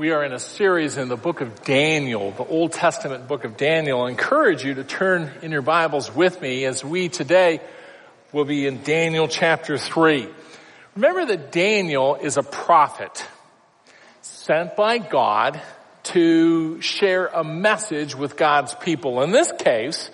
We are in a series in the book of Daniel, the Old Testament book of Daniel. I encourage you to turn in your Bibles with me as we today will be in Daniel chapter 3. Remember that Daniel is a prophet sent by God to share a message with God's people. In this case,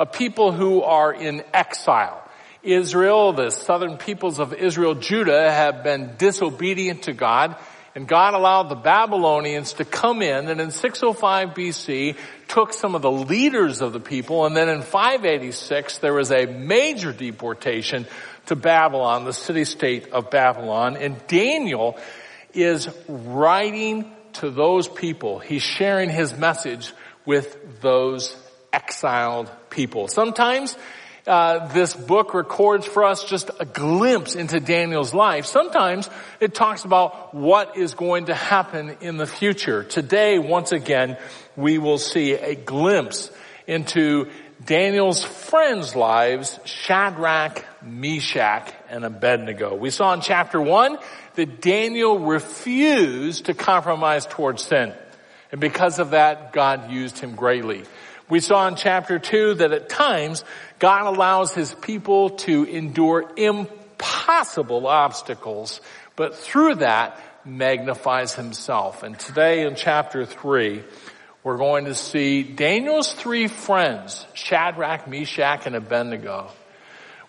a people who are in exile. Israel, the southern peoples of Israel, Judah have been disobedient to God and God allowed the Babylonians to come in and in 605 BC took some of the leaders of the people and then in 586 there was a major deportation to Babylon, the city-state of Babylon. And Daniel is writing to those people. He's sharing his message with those exiled people. Sometimes uh, this book records for us just a glimpse into Daniel's life. Sometimes it talks about what is going to happen in the future. Today, once again, we will see a glimpse into Daniel's friends' lives, Shadrach, Meshach, and Abednego. We saw in chapter one that Daniel refused to compromise towards sin. And because of that, God used him greatly. We saw in chapter two that at times God allows his people to endure impossible obstacles, but through that magnifies himself. And today in chapter three, we're going to see Daniel's three friends, Shadrach, Meshach, and Abednego,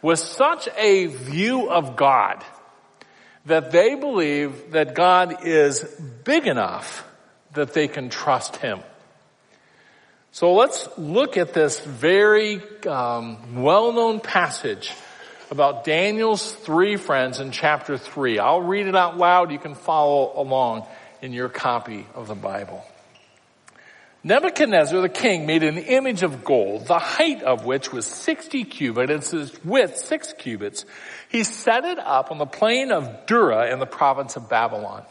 with such a view of God that they believe that God is big enough that they can trust Him. So let's look at this very um, well-known passage about Daniel's three friends in chapter 3. I'll read it out loud. You can follow along in your copy of the Bible. Nebuchadnezzar the king made an image of gold, the height of which was 60 cubits and its width 6 cubits. He set it up on the plain of Dura in the province of Babylon.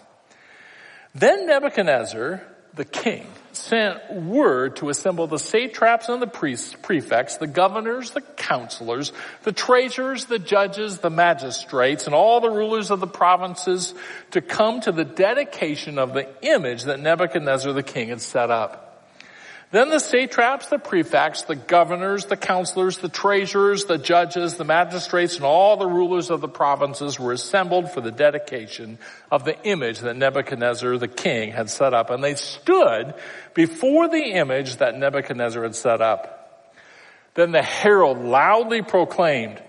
Then Nebuchadnezzar the king sent word to assemble the satraps and the priests, prefects, the governors, the counselors, the treasurers, the judges, the magistrates, and all the rulers of the provinces to come to the dedication of the image that Nebuchadnezzar the king had set up. Then the satraps, the prefects, the governors, the counselors, the treasurers, the judges, the magistrates, and all the rulers of the provinces were assembled for the dedication of the image that Nebuchadnezzar the king had set up. And they stood before the image that Nebuchadnezzar had set up. Then the herald loudly proclaimed,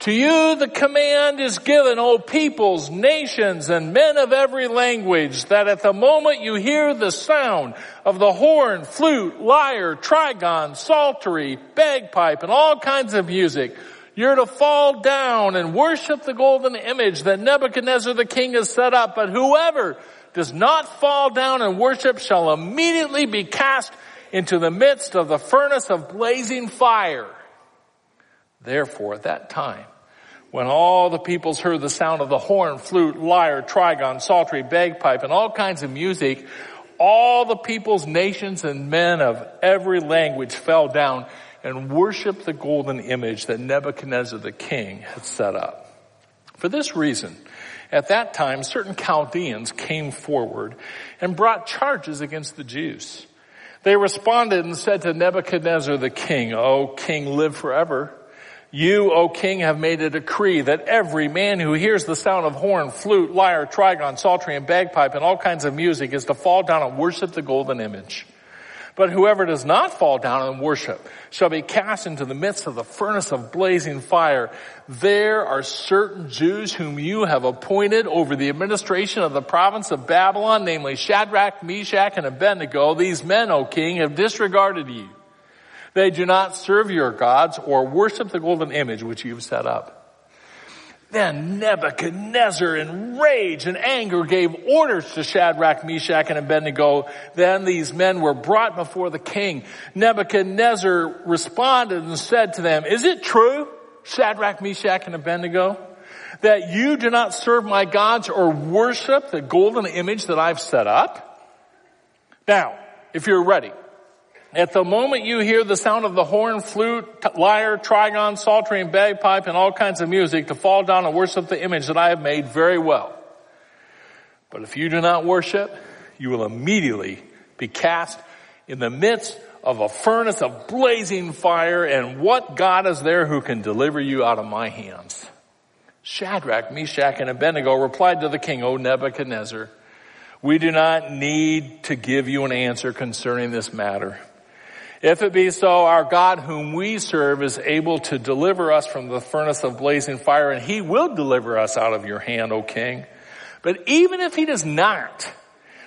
to you the command is given, O peoples, nations, and men of every language, that at the moment you hear the sound of the horn, flute, lyre, trigon, psaltery, bagpipe, and all kinds of music, you're to fall down and worship the golden image that Nebuchadnezzar the king has set up, but whoever does not fall down and worship shall immediately be cast into the midst of the furnace of blazing fire. Therefore, at that time, when all the peoples heard the sound of the horn, flute, lyre, trigon, psaltery, bagpipe, and all kinds of music, all the peoples, nations, and men of every language fell down and worshiped the golden image that Nebuchadnezzar the king had set up. For this reason, at that time, certain Chaldeans came forward and brought charges against the Jews. They responded and said to Nebuchadnezzar the king, O king, live forever. You, O king, have made a decree that every man who hears the sound of horn, flute, lyre, trigon, psaltery, and bagpipe, and all kinds of music is to fall down and worship the golden image. But whoever does not fall down and worship shall be cast into the midst of the furnace of blazing fire. There are certain Jews whom you have appointed over the administration of the province of Babylon, namely Shadrach, Meshach, and Abednego. These men, O king, have disregarded you they do not serve your gods or worship the golden image which you've set up. Then Nebuchadnezzar in rage and anger gave orders to Shadrach, Meshach, and Abednego. Then these men were brought before the king. Nebuchadnezzar responded and said to them, is it true, Shadrach, Meshach, and Abednego, that you do not serve my gods or worship the golden image that I've set up? Now, if you're ready, at the moment you hear the sound of the horn, flute, lyre, trigon, psaltery, and bagpipe, and all kinds of music, to fall down and worship the image that I have made very well. But if you do not worship, You will immediately be cast in the midst of a furnace of blazing fire and what God is there who can deliver you out of my hands? Shadrach, Meshach, and Abednego replied to the king, O Nebuchadnezzar, we do not need to give you an answer concerning this matter. If it be so, our God whom we serve is able to deliver us from the furnace of blazing fire and he will deliver us out of your hand, O king. But even if he does not,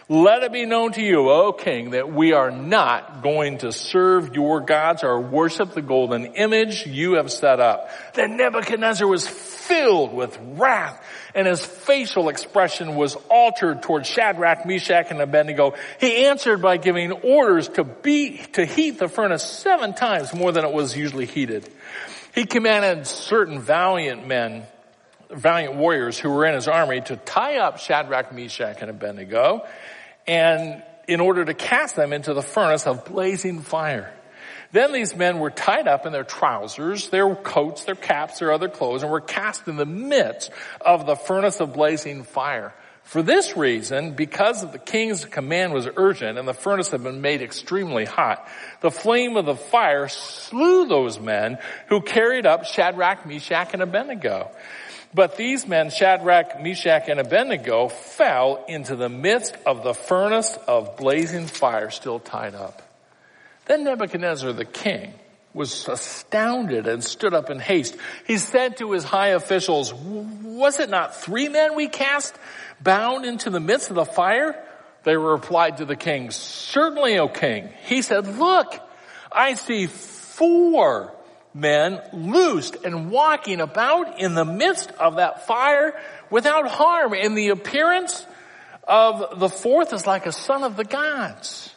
let it be known to you, O king, that we are not going to serve your gods or worship the golden image you have set up. Then Nebuchadnezzar was filled with wrath and his facial expression was altered towards Shadrach, Meshach, and Abednego. He answered by giving orders to beat, to heat the furnace seven times more than it was usually heated. He commanded certain valiant men, valiant warriors who were in his army to tie up Shadrach, Meshach, and Abednego and in order to cast them into the furnace of blazing fire. Then these men were tied up in their trousers, their coats, their caps, their other clothes, and were cast in the midst of the furnace of blazing fire. For this reason, because of the king's command was urgent and the furnace had been made extremely hot, the flame of the fire slew those men who carried up Shadrach, Meshach, and Abednego. But these men, Shadrach, Meshach, and Abednego, fell into the midst of the furnace of blazing fire still tied up. Then Nebuchadnezzar the king was astounded and stood up in haste. He said to his high officials, was it not three men we cast bound into the midst of the fire? They replied to the king, certainly, O king. He said, look, I see four men loosed and walking about in the midst of that fire without harm. And the appearance of the fourth is like a son of the gods.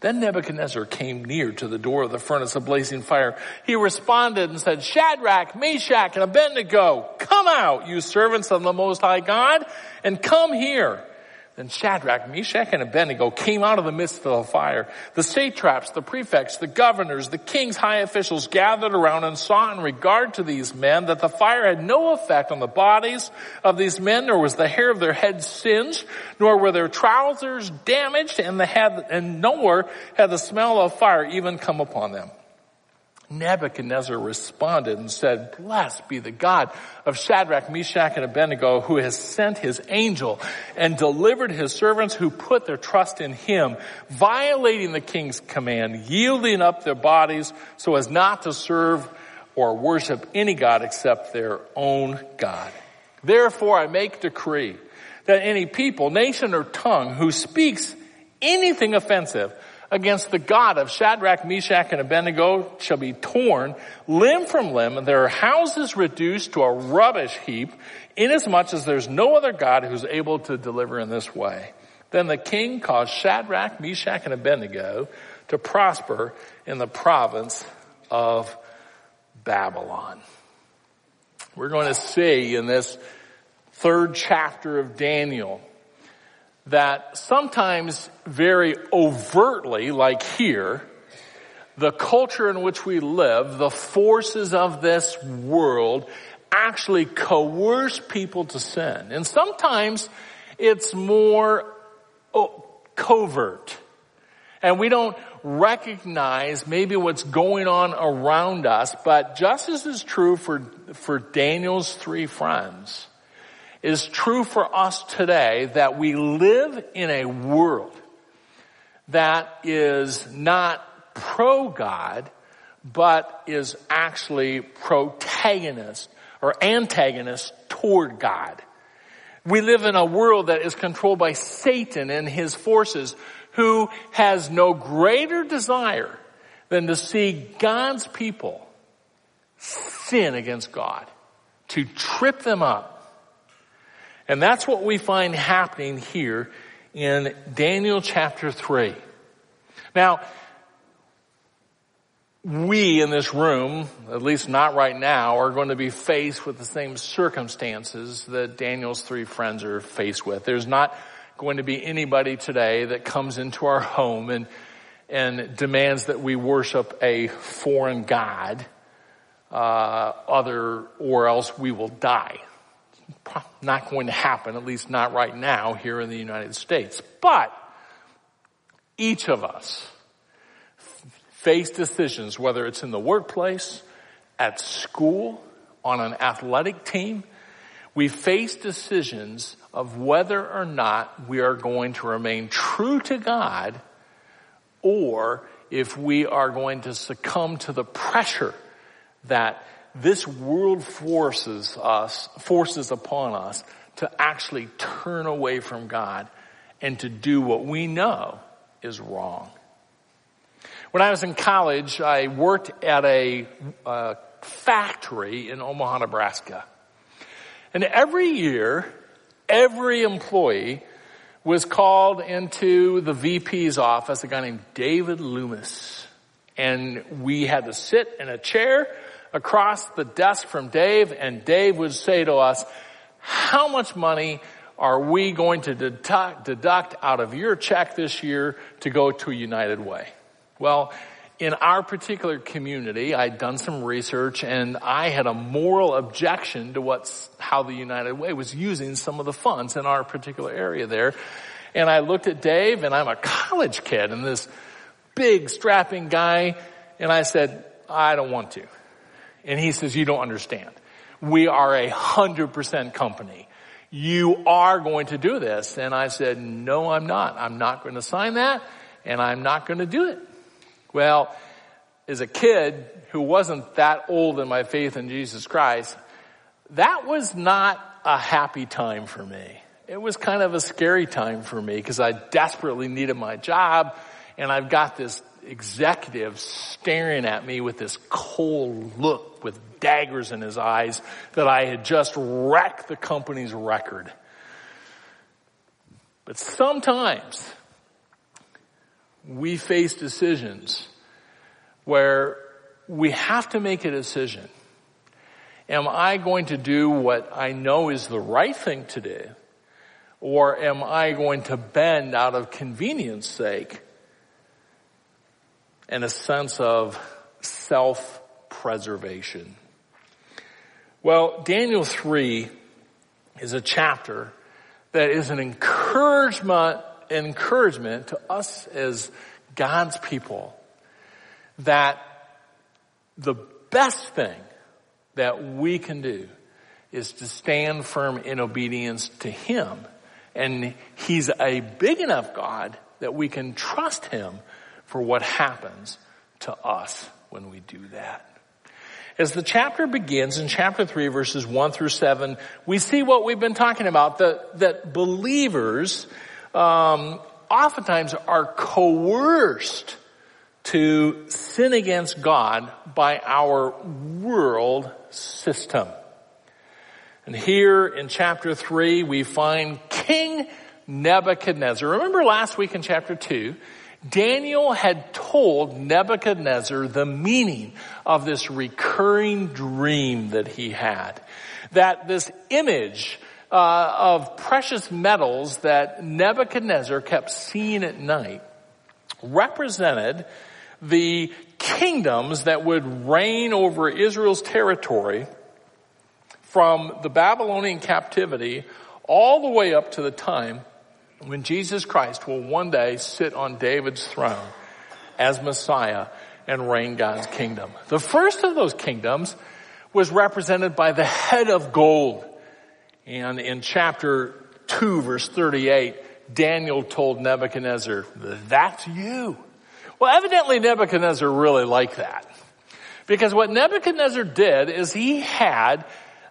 Then Nebuchadnezzar came near to the door of the furnace of blazing fire. He responded and said, Shadrach, Meshach, and Abednego, come out, you servants of the Most High God, and come here. Then Shadrach, Meshach, and Abednego came out of the midst of the fire. The satraps, the prefects, the governors, the king's high officials gathered around and saw in regard to these men that the fire had no effect on the bodies of these men, nor was the hair of their heads singed, nor were their trousers damaged, and the and nor had the smell of fire even come upon them. Nebuchadnezzar responded and said, blessed be the God of Shadrach, Meshach, and Abednego who has sent his angel and delivered his servants who put their trust in him, violating the king's command, yielding up their bodies so as not to serve or worship any God except their own God. Therefore I make decree that any people, nation, or tongue who speaks anything offensive against the God of Shadrach, Meshach, and Abednego shall be torn limb from limb, and their houses reduced to a rubbish heap, inasmuch as there's no other God who's able to deliver in this way. Then the king caused Shadrach, Meshach, and Abednego to prosper in the province of Babylon. We're going to see in this third chapter of Daniel that sometimes very overtly, like here, the culture in which we live, the forces of this world actually coerce people to sin. And sometimes it's more oh, covert. And we don't recognize maybe what's going on around us, but just as is true for, for Daniel's three friends, is true for us today that we live in a world that is not pro-God, but is actually protagonist or antagonist toward God. We live in a world that is controlled by Satan and his forces who has no greater desire than to see God's people sin against God, to trip them up, and that's what we find happening here in Daniel chapter 3. Now, we in this room, at least not right now, are going to be faced with the same circumstances that Daniel's three friends are faced with. There's not going to be anybody today that comes into our home and, and demands that we worship a foreign God, uh, other, or else we will die not going to happen, at least not right now here in the United States. But each of us face decisions, whether it's in the workplace, at school, on an athletic team. We face decisions of whether or not we are going to remain true to God or if we are going to succumb to the pressure that this world forces us, forces upon us to actually turn away from God and to do what we know is wrong. When I was in college, I worked at a uh, factory in Omaha, Nebraska. And every year, every employee was called into the VP's office, a guy named David Loomis. And we had to sit in a chair across the desk from Dave and Dave would say to us, how much money are we going to deduct, deduct out of your check this year to go to United Way? Well, in our particular community, I'd done some research and I had a moral objection to what's, how the United Way was using some of the funds in our particular area there. And I looked at Dave and I'm a college kid and this big strapping guy and I said, I don't want to. And he says, you don't understand. We are a hundred percent company. You are going to do this. And I said, no, I'm not. I'm not going to sign that and I'm not going to do it. Well, as a kid who wasn't that old in my faith in Jesus Christ, that was not a happy time for me. It was kind of a scary time for me because I desperately needed my job and I've got this executive staring at me with this cold look with daggers in his eyes that I had just wrecked the company's record. But sometimes we face decisions where we have to make a decision. Am I going to do what I know is the right thing to do? Or am I going to bend out of convenience sake and a sense of self-preservation? Well, Daniel 3 is a chapter that is an encouragement encouragement to us as God's people that the best thing that we can do is to stand firm in obedience to Him. And He's a big enough God that we can trust Him for what happens to us when we do that. As the chapter begins in chapter 3 verses 1 through 7, we see what we've been talking about, that, that believers um, oftentimes are coerced to sin against God by our world system. And here in chapter 3 we find King Nebuchadnezzar. Remember last week in chapter 2, Daniel had told Nebuchadnezzar the meaning of this recurring dream that he had. That this image uh, of precious metals that Nebuchadnezzar kept seeing at night represented the kingdoms that would reign over Israel's territory from the Babylonian captivity all the way up to the time when Jesus Christ will one day sit on David's throne as Messiah and reign God's kingdom. The first of those kingdoms was represented by the head of gold. And in chapter 2 verse 38, Daniel told Nebuchadnezzar, that's you. Well, evidently Nebuchadnezzar really liked that. Because what Nebuchadnezzar did is he had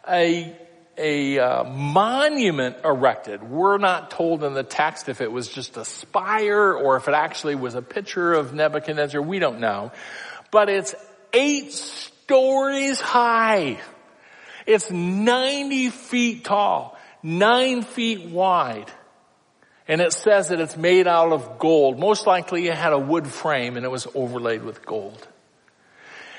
a, a uh, monument erected. We're not told in the text if it was just a spire or if it actually was a picture of Nebuchadnezzar. We don't know. But it's eight stories high. It's 90 feet tall, 9 feet wide. And it says that it's made out of gold. Most likely it had a wood frame and it was overlaid with gold.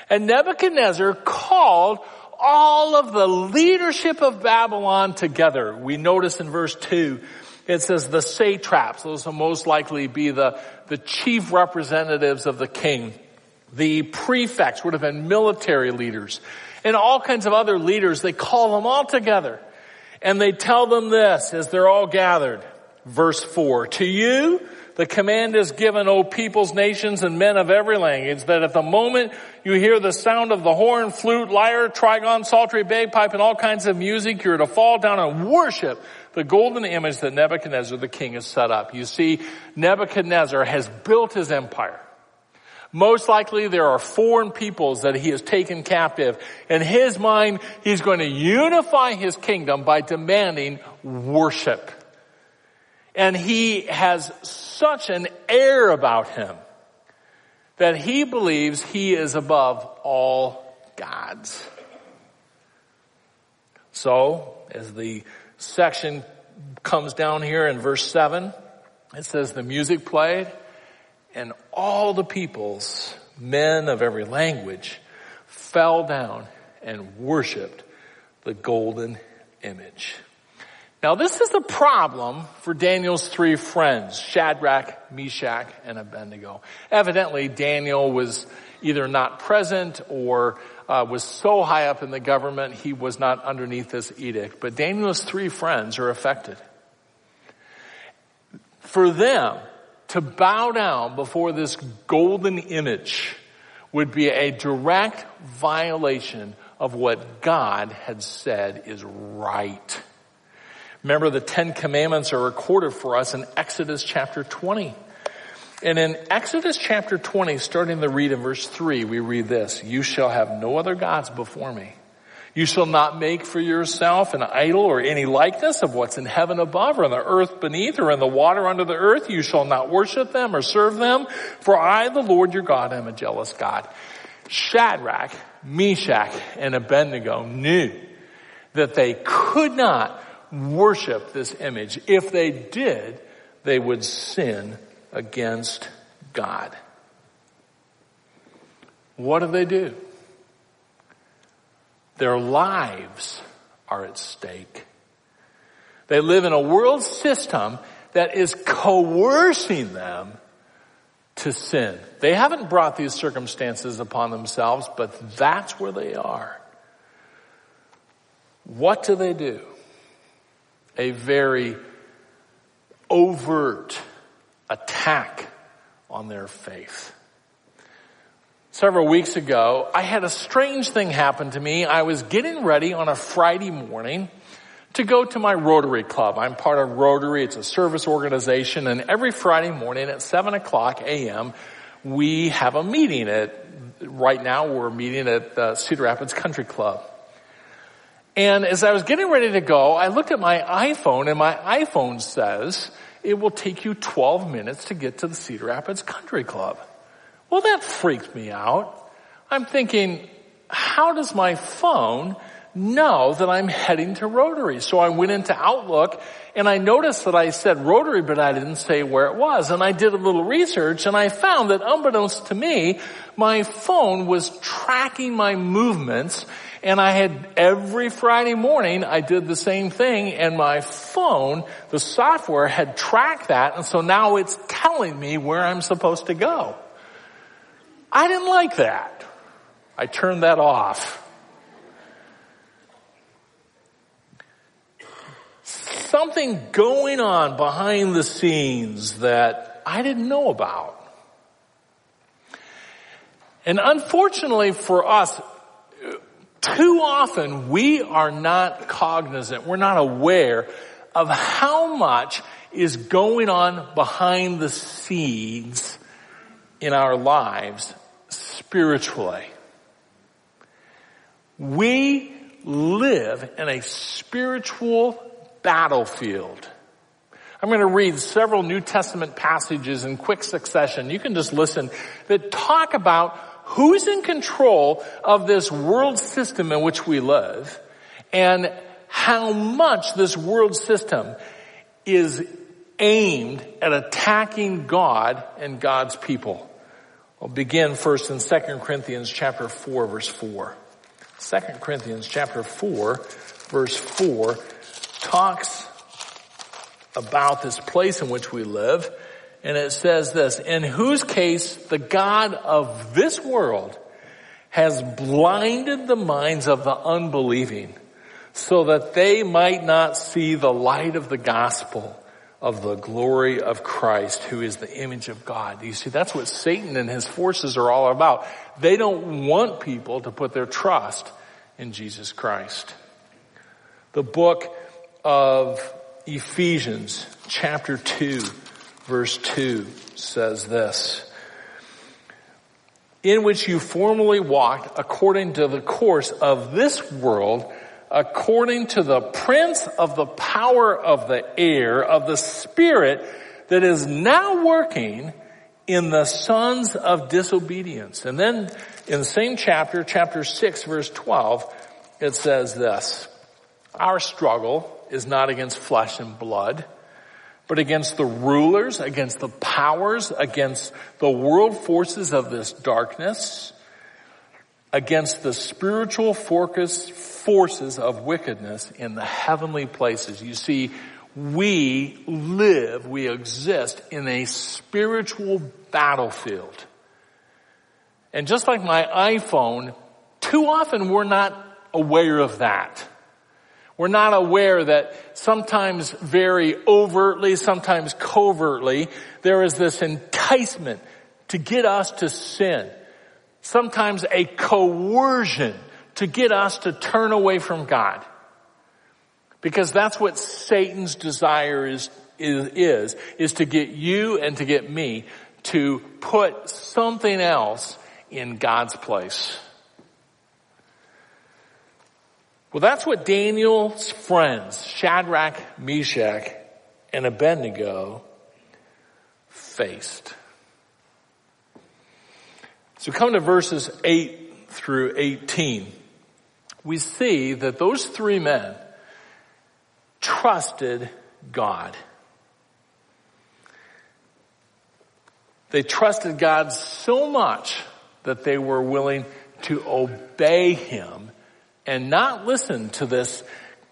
And Nebuchadnezzar called all of the leadership of Babylon together. We notice in verse 2, it says the satraps, those will most likely be the, the chief representatives of the king. The prefects would have been military leaders and all kinds of other leaders. They call them all together and they tell them this as they're all gathered. Verse four, to you, The command is given, O peoples, nations, and men of every language, that at the moment you hear the sound of the horn, flute, lyre, trigon, psaltery, bagpipe, and all kinds of music, you're to fall down and worship the golden image that Nebuchadnezzar the king has set up. You see, Nebuchadnezzar has built his empire. Most likely there are foreign peoples that he has taken captive. In his mind, he's going to unify his kingdom by demanding worship. And he has such an air about him that he believes he is above all gods. So, as the section comes down here in verse 7, it says the music played and all the peoples, men of every language, fell down and worshiped the golden image. Now this is a problem for Daniel's three friends, Shadrach, Meshach, and Abednego. Evidently Daniel was either not present or uh, was so high up in the government he was not underneath this edict. But Daniel's three friends are affected. For them, to bow down before this golden image would be a direct violation of what God had said is right. Remember the Ten Commandments are recorded for us in Exodus chapter 20. And in Exodus chapter 20, starting to read in verse 3, we read this, You shall have no other gods before me. You shall not make for yourself an idol or any likeness of what's in heaven above or in the earth beneath or in the water under the earth. You shall not worship them or serve them. For I, the Lord your God, am a jealous God. Shadrach, Meshach, and Abednego knew that they could not worship this image. If they did, they would sin against God. What do they do? Their lives are at stake. They live in a world system that is coercing them to sin. They haven't brought these circumstances upon themselves, but that's where they are. What do they do? A very overt attack on their faith. Several weeks ago, I had a strange thing happen to me. I was getting ready on a Friday morning to go to my Rotary Club. I'm part of Rotary. It's a service organization and every Friday morning at 7 o'clock a.m. we have a meeting at, right now we're meeting at the Cedar Rapids Country Club. And as I was getting ready to go, I looked at my iPhone and my iPhone says it will take you 12 minutes to get to the Cedar Rapids Country Club. Well, that freaked me out. I'm thinking, how does my phone know that I'm heading to Rotary? So I went into Outlook and I noticed that I said Rotary, but I didn't say where it was. And I did a little research and I found that unbeknownst to me, my phone was tracking my movements and I had every Friday morning I did the same thing and my phone, the software had tracked that and so now it's telling me where I'm supposed to go. I didn't like that. I turned that off. Something going on behind the scenes that I didn't know about. And unfortunately for us, too often we are not cognizant, we're not aware of how much is going on behind the scenes in our lives spiritually. We live in a spiritual battlefield. I'm going to read several New Testament passages in quick succession. You can just listen that talk about who's in control of this world system in which we live and how much this world system is aimed at attacking God and God's people. I'll begin first in 2 Corinthians chapter 4 verse 4. 2 Corinthians chapter 4 verse 4 talks about this place in which we live and it says this, in whose case the God of this world has blinded the minds of the unbelieving so that they might not see the light of the gospel of the glory of Christ, who is the image of God. You see, that's what Satan and his forces are all about. They don't want people to put their trust in Jesus Christ. The book of Ephesians chapter 2 verse 2 says this. In which you formerly walked according to the course of this world, according to the prince of the power of the air, of the spirit that is now working in the sons of disobedience. And then in the same chapter, chapter 6 verse 12, it says this, our struggle is not against flesh and blood, but against the rulers, against the powers, against the world forces of this darkness, against the spiritual focus, forces of wickedness in the heavenly places. You see, we live, we exist in a spiritual battlefield. And just like my iPhone, too often we're not aware of that. We're not aware that sometimes very overtly, sometimes covertly, there is this enticement to get us to sin. Sometimes a coercion to get us to turn away from God. Because that's what Satan's desire is, is, is, is to get you and to get me to put something else in God's place. Well, that's what Daniel's friends, Shadrach, Meshach, and Abednego faced. So come to verses 8 through 18. We see that those three men trusted God. They trusted God so much that they were willing to obey Him and not listen to this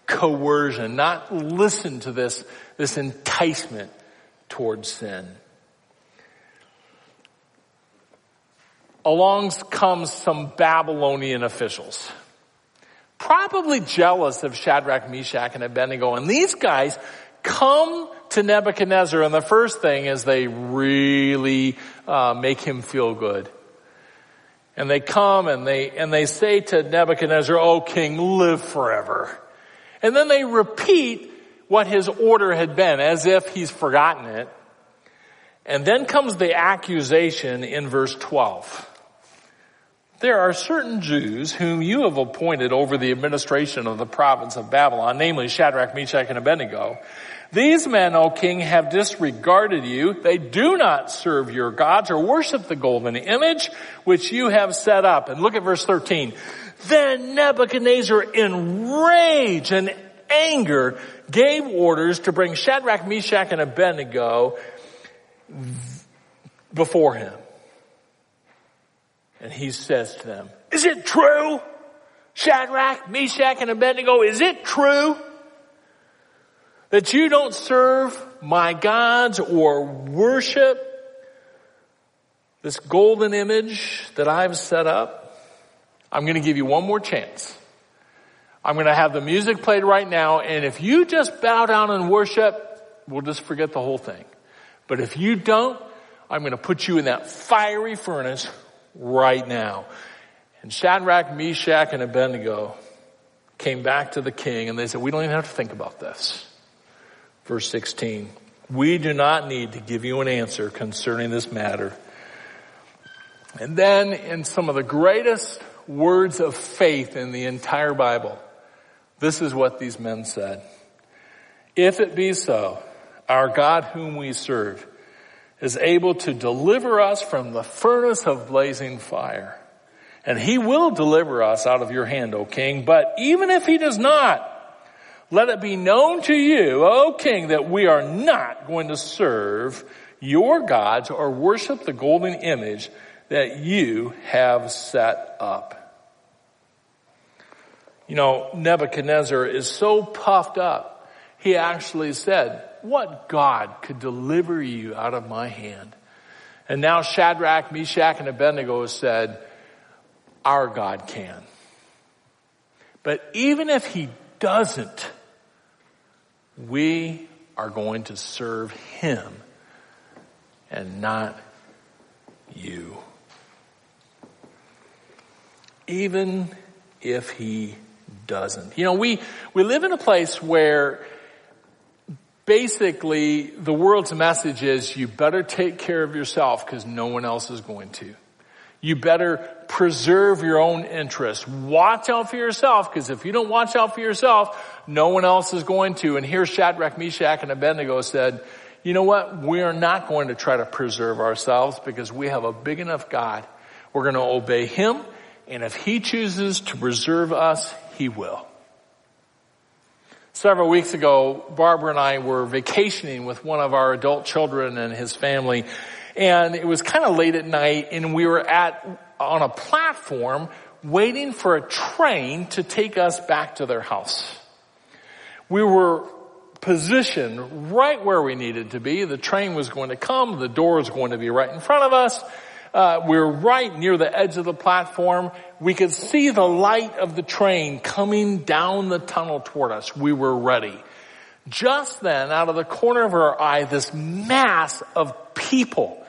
coercion, not listen to this, this enticement towards sin. Along comes some Babylonian officials, probably jealous of Shadrach, Meshach, and Abednego. And these guys come to Nebuchadnezzar, and the first thing is they really uh, make him feel good. And they come and they, and they say to Nebuchadnezzar, O king, live forever. And then they repeat what his order had been as if he's forgotten it. And then comes the accusation in verse 12. There are certain Jews whom you have appointed over the administration of the province of Babylon, namely Shadrach, Meshach, and Abednego. These men, O king, have disregarded you. They do not serve your gods or worship the golden image which you have set up. And look at verse 13. Then Nebuchadnezzar in rage and anger gave orders to bring Shadrach, Meshach, and Abednego before him. And he says to them, is it true? Shadrach, Meshach, and Abednego, is it true? that you don't serve my gods or worship this golden image that I've set up, I'm going to give you one more chance. I'm going to have the music played right now, and if you just bow down and worship, we'll just forget the whole thing. But if you don't, I'm going to put you in that fiery furnace right now. And Shadrach, Meshach, and Abednego came back to the king and they said, we don't even have to think about this. Verse 16. We do not need to give you an answer concerning this matter. And then in some of the greatest words of faith in the entire Bible, this is what these men said. If it be so, our God whom we serve is able to deliver us from the furnace of blazing fire. And he will deliver us out of your hand, O king. But even if he does not, let it be known to you, O king, that we are not going to serve your gods or worship the golden image that you have set up. You know, Nebuchadnezzar is so puffed up, he actually said, what God could deliver you out of my hand? And now Shadrach, Meshach, and Abednego said, our God can. But even if he doesn't, we are going to serve him and not you. Even if he doesn't. You know, we, we live in a place where basically the world's message is you better take care of yourself because no one else is going to. You better preserve your own interests. Watch out for yourself because if you don't watch out for yourself, no one else is going to. And here Shadrach, Meshach, and Abednego said, you know what? We are not going to try to preserve ourselves because we have a big enough God. We're going to obey Him. And if He chooses to preserve us, He will. Several weeks ago, Barbara and I were vacationing with one of our adult children and his family, and it was kind of late at night, and we were at, on a platform waiting for a train to take us back to their house. We were positioned right where we needed to be. The train was going to come, the door was going to be right in front of us, uh, we are right near the edge of the platform. We could see the light of the train coming down the tunnel toward us. We were ready. Just then, out of the corner of our eye, this mass of people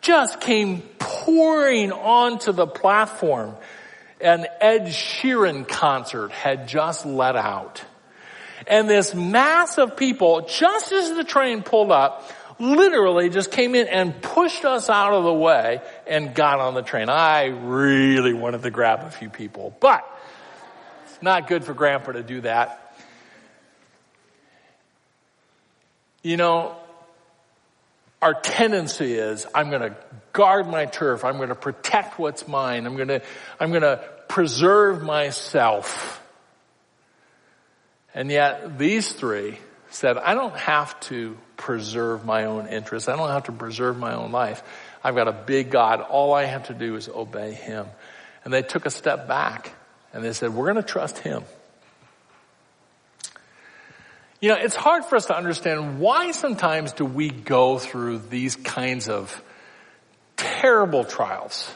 just came pouring onto the platform. An Ed Sheeran concert had just let out. And this mass of people, just as the train pulled up, literally just came in and pushed us out of the way and got on the train. I really wanted to grab a few people, but it's not good for grandpa to do that. You know, our tendency is I'm going to guard my turf. I'm going to protect what's mine. I'm going to, I'm going to preserve myself. And yet these three said, I don't have to preserve my own interests. I don't have to preserve my own life. I've got a big God. All I have to do is obey Him. And they took a step back and they said, we're going to trust Him. You know, it's hard for us to understand why sometimes do we go through these kinds of terrible trials.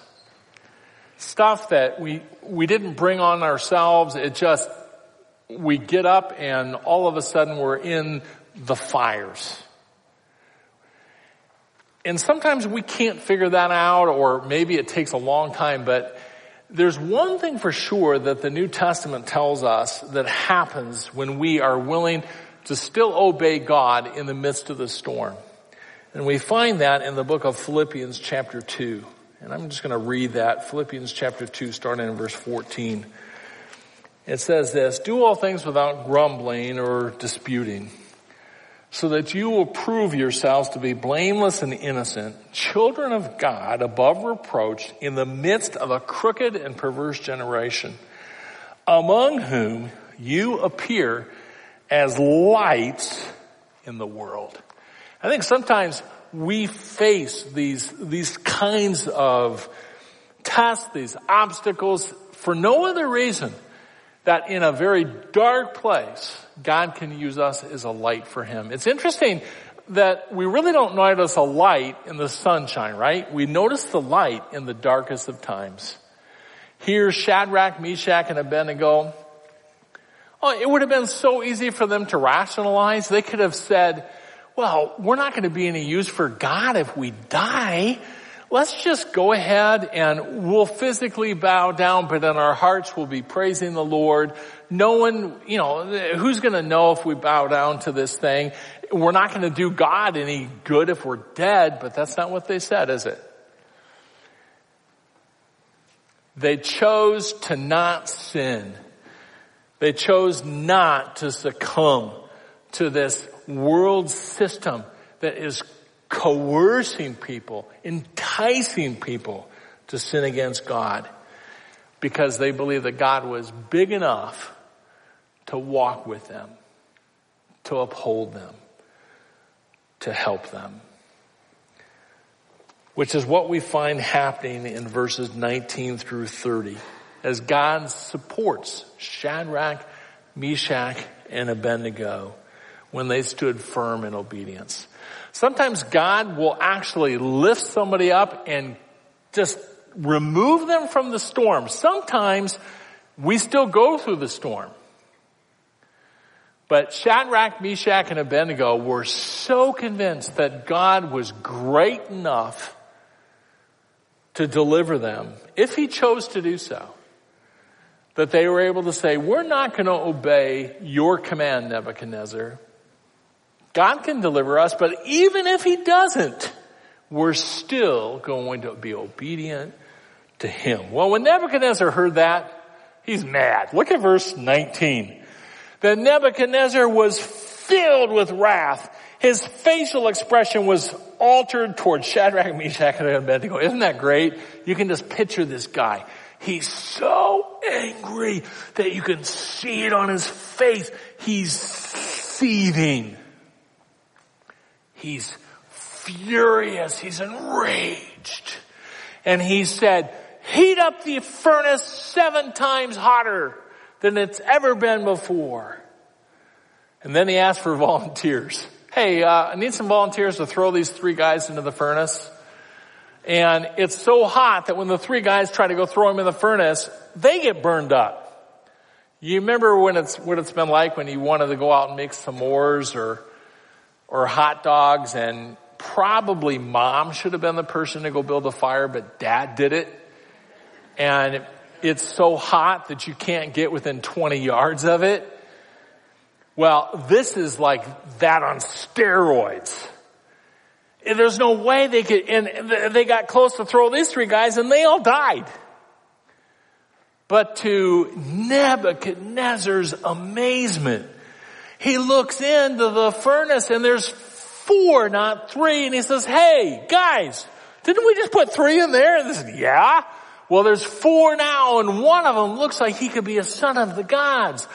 Stuff that we, we didn't bring on ourselves. It just, we get up and all of a sudden we're in the fires. And sometimes we can't figure that out or maybe it takes a long time, but there's one thing for sure that the New Testament tells us that happens when we are willing to still obey God in the midst of the storm. And we find that in the book of Philippians chapter 2. And I'm just going to read that. Philippians chapter 2 starting in verse 14. It says this, do all things without grumbling or disputing so that you will prove yourselves to be blameless and innocent, children of God above reproach in the midst of a crooked and perverse generation, among whom you appear as lights in the world. I think sometimes we face these, these kinds of tests, these obstacles for no other reason that in a very dark place, God can use us as a light for Him. It's interesting that we really don't notice a light in the sunshine, right? We notice the light in the darkest of times. Here, Shadrach, Meshach, and Abednego, oh, it would have been so easy for them to rationalize. They could have said, well, we're not going to be any use for God if we die let's just go ahead and we'll physically bow down, but in our hearts we'll be praising the Lord. No one, you know, who's going to know if we bow down to this thing? We're not going to do God any good if we're dead, but that's not what they said, is it? They chose to not sin. They chose not to succumb to this world system that is coercing people, enticing people to sin against God because they believed that God was big enough to walk with them, to uphold them, to help them. Which is what we find happening in verses 19 through 30 as God supports Shadrach, Meshach, and Abednego when they stood firm in obedience. Sometimes God will actually lift somebody up and just remove them from the storm. Sometimes we still go through the storm. But Shadrach, Meshach, and Abednego were so convinced that God was great enough to deliver them, if he chose to do so, that they were able to say, we're not going to obey your command, Nebuchadnezzar. God can deliver us, but even if he doesn't, we're still going to be obedient to him. Well, when Nebuchadnezzar heard that, he's mad. Look at verse 19. Then Nebuchadnezzar was filled with wrath. His facial expression was altered towards Shadrach, Meshach, and Abednego. Isn't that great? You can just picture this guy. He's so angry that you can see it on his face. He's seething. He's furious. He's enraged. And he said, heat up the furnace seven times hotter than it's ever been before. And then he asked for volunteers. Hey, uh, I need some volunteers to throw these three guys into the furnace. And it's so hot that when the three guys try to go throw them in the furnace, they get burned up. You remember when it's, what it's been like when you wanted to go out and make s'mores or, or hot dogs and probably mom should have been the person to go build a fire, but dad did it. And it's so hot that you can't get within 20 yards of it. Well, this is like that on steroids. There's no way they could, and they got close to throw these three guys and they all died. But to Nebuchadnezzar's amazement, he looks into the furnace and there's four, not three, and he says, hey, guys, didn't we just put three in there? And they said, yeah. Well, there's four now, and one of them looks like he could be a son of the gods.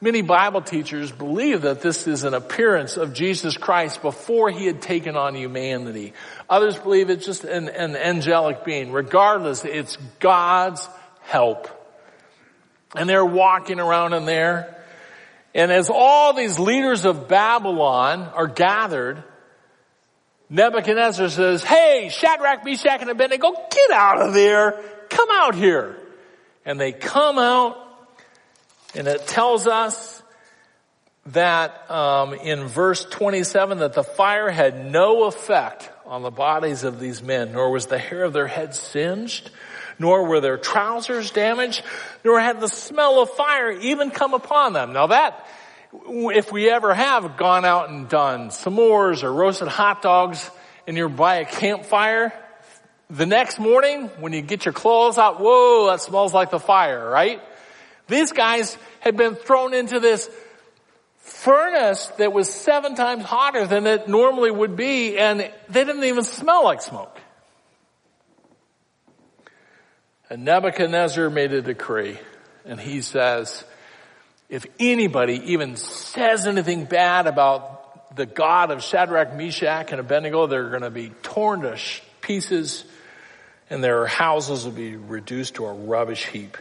Many Bible teachers believe that this is an appearance of Jesus Christ before he had taken on humanity. Others believe it's just an, an angelic being. Regardless, it's God's help. And they're walking around in there. And as all these leaders of Babylon are gathered, Nebuchadnezzar says, hey, Shadrach, Meshach, and Abednego, get out of there. Come out here. And they come out and it tells us that um, in verse 27 that the fire had no effect on the bodies of these men, nor was the hair of their heads singed, nor were their trousers damaged, nor had the smell of fire even come upon them. Now that, if we ever have gone out and done s'mores or roasted hot dogs and you're by a campfire, the next morning when you get your clothes out, whoa, that smells like the fire, right? These guys had been thrown into this furnace that was seven times hotter than it normally would be and they didn't even smell like smoke. And Nebuchadnezzar made a decree and he says, if anybody even says anything bad about the God of Shadrach, Meshach, and Abednego, they're going to be torn to pieces and their houses will be reduced to a rubbish heap.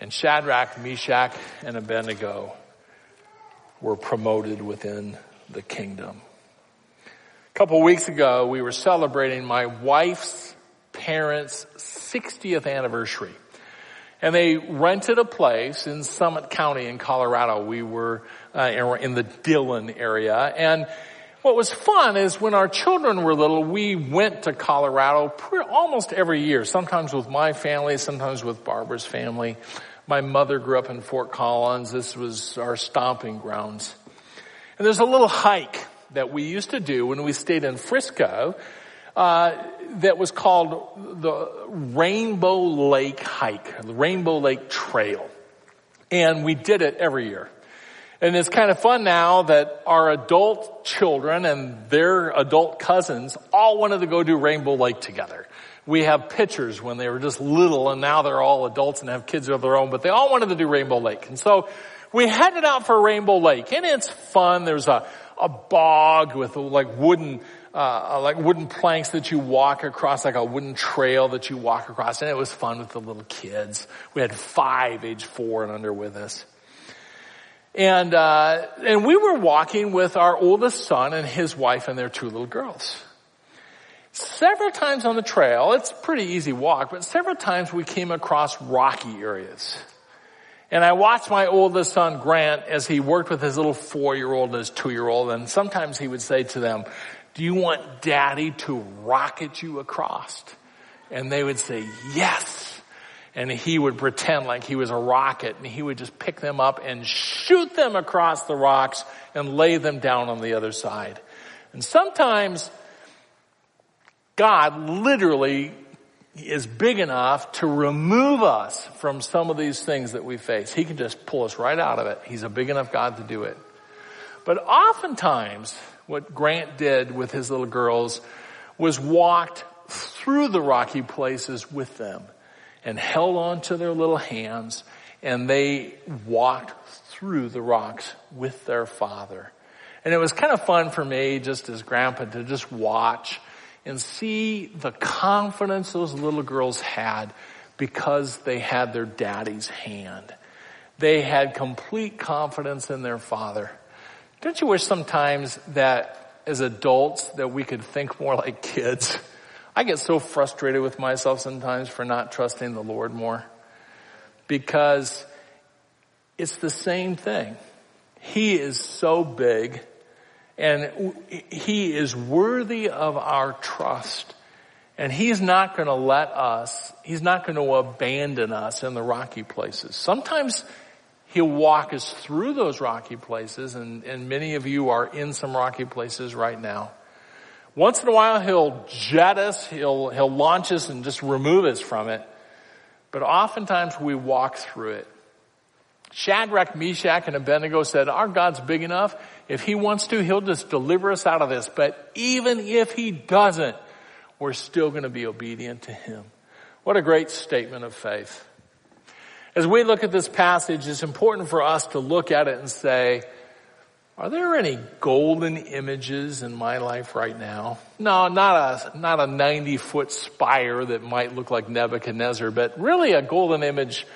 And Shadrach, Meshach, and Abednego were promoted within the kingdom. A couple weeks ago, we were celebrating my wife's parents' 60th anniversary. And they rented a place in Summit County in Colorado. We were uh, in the Dillon area. And what was fun is when our children were little, we went to Colorado almost every year, sometimes with my family, sometimes with Barbara's family. My mother grew up in Fort Collins. This was our stomping grounds. And there's a little hike that we used to do when we stayed in Frisco, uh, that was called the Rainbow Lake Hike, the Rainbow Lake Trail. And we did it every year. And it's kind of fun now that our adult children and their adult cousins all wanted to go do Rainbow Lake together. We have pictures when they were just little and now they're all adults and have kids of their own, but they all wanted to do Rainbow Lake. And so we headed out for Rainbow Lake and it's fun. There's a, a bog with like wooden, uh, like wooden planks that you walk across, like a wooden trail that you walk across. And it was fun with the little kids. We had five, age four and under with us. And, uh, and we were walking with our oldest son and his wife and their two little girls. Several times on the trail, it's pretty easy walk, but several times we came across rocky areas. And I watched my oldest son, Grant, as he worked with his little four-year-old and his two-year-old, and sometimes he would say to them, do you want daddy to rocket you across? And they would say, yes. And he would pretend like he was a rocket and he would just pick them up and shoot them across the rocks and lay them down on the other side. And sometimes God literally is big enough to remove us from some of these things that we face. He can just pull us right out of it. He's a big enough God to do it. But oftentimes, what Grant did with his little girls was walked through the rocky places with them and held on to their little hands and they walked through the rocks with their father. And it was kind of fun for me just as grandpa to just watch and see the confidence those little girls had because they had their daddy's hand. They had complete confidence in their father. Don't you wish sometimes that as adults that we could think more like kids? I get so frustrated with myself sometimes for not trusting the Lord more because it's the same thing. He is so big and he is worthy of our trust. And he's not going to let us, he's not going to abandon us in the rocky places. Sometimes he'll walk us through those rocky places and, and many of you are in some rocky places right now. Once in a while he'll jet us, he'll, he'll launch us and just remove us from it. But oftentimes we walk through it. Shadrach, Meshach, and Abednego said, our God's big enough. If he wants to, he'll just deliver us out of this. But even if he doesn't, we're still going to be obedient to him. What a great statement of faith. As we look at this passage, it's important for us to look at it and say, are there any golden images in my life right now? No, not a, not a 90 foot spire that might look like Nebuchadnezzar, but really a golden image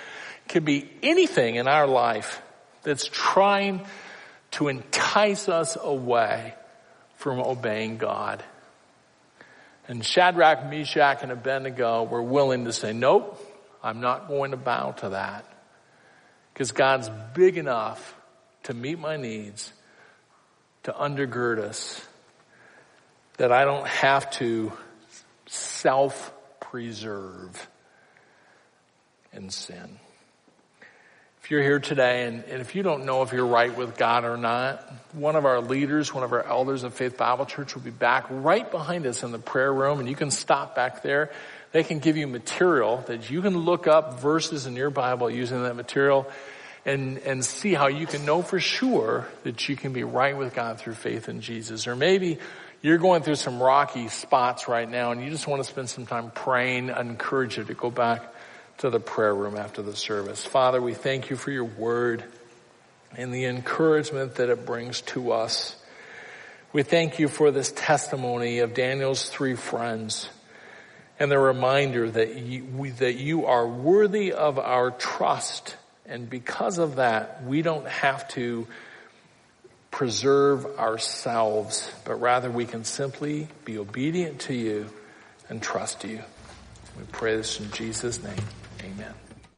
could be anything in our life that's trying to entice us away from obeying God. And Shadrach, Meshach, and Abednego were willing to say, nope, I'm not going to bow to that. Because God's big enough to meet my needs, to undergird us, that I don't have to self-preserve in sin. If you're here today and, and, if you don't know if you're right with God or not, one of our leaders, one of our elders of Faith Bible Church will be back right behind us in the prayer room and you can stop back there. They can give you material that you can look up verses in your Bible using that material and, and see how you can know for sure that you can be right with God through faith in Jesus. Or maybe you're going through some rocky spots right now and you just want to spend some time praying. I encourage you to go back to the prayer room after the service. Father, we thank you for your word and the encouragement that it brings to us. We thank you for this testimony of Daniel's three friends and the reminder that you, we, that you are worthy of our trust. And because of that, we don't have to preserve ourselves, but rather we can simply be obedient to you and trust you. We pray this in Jesus' name. Amen.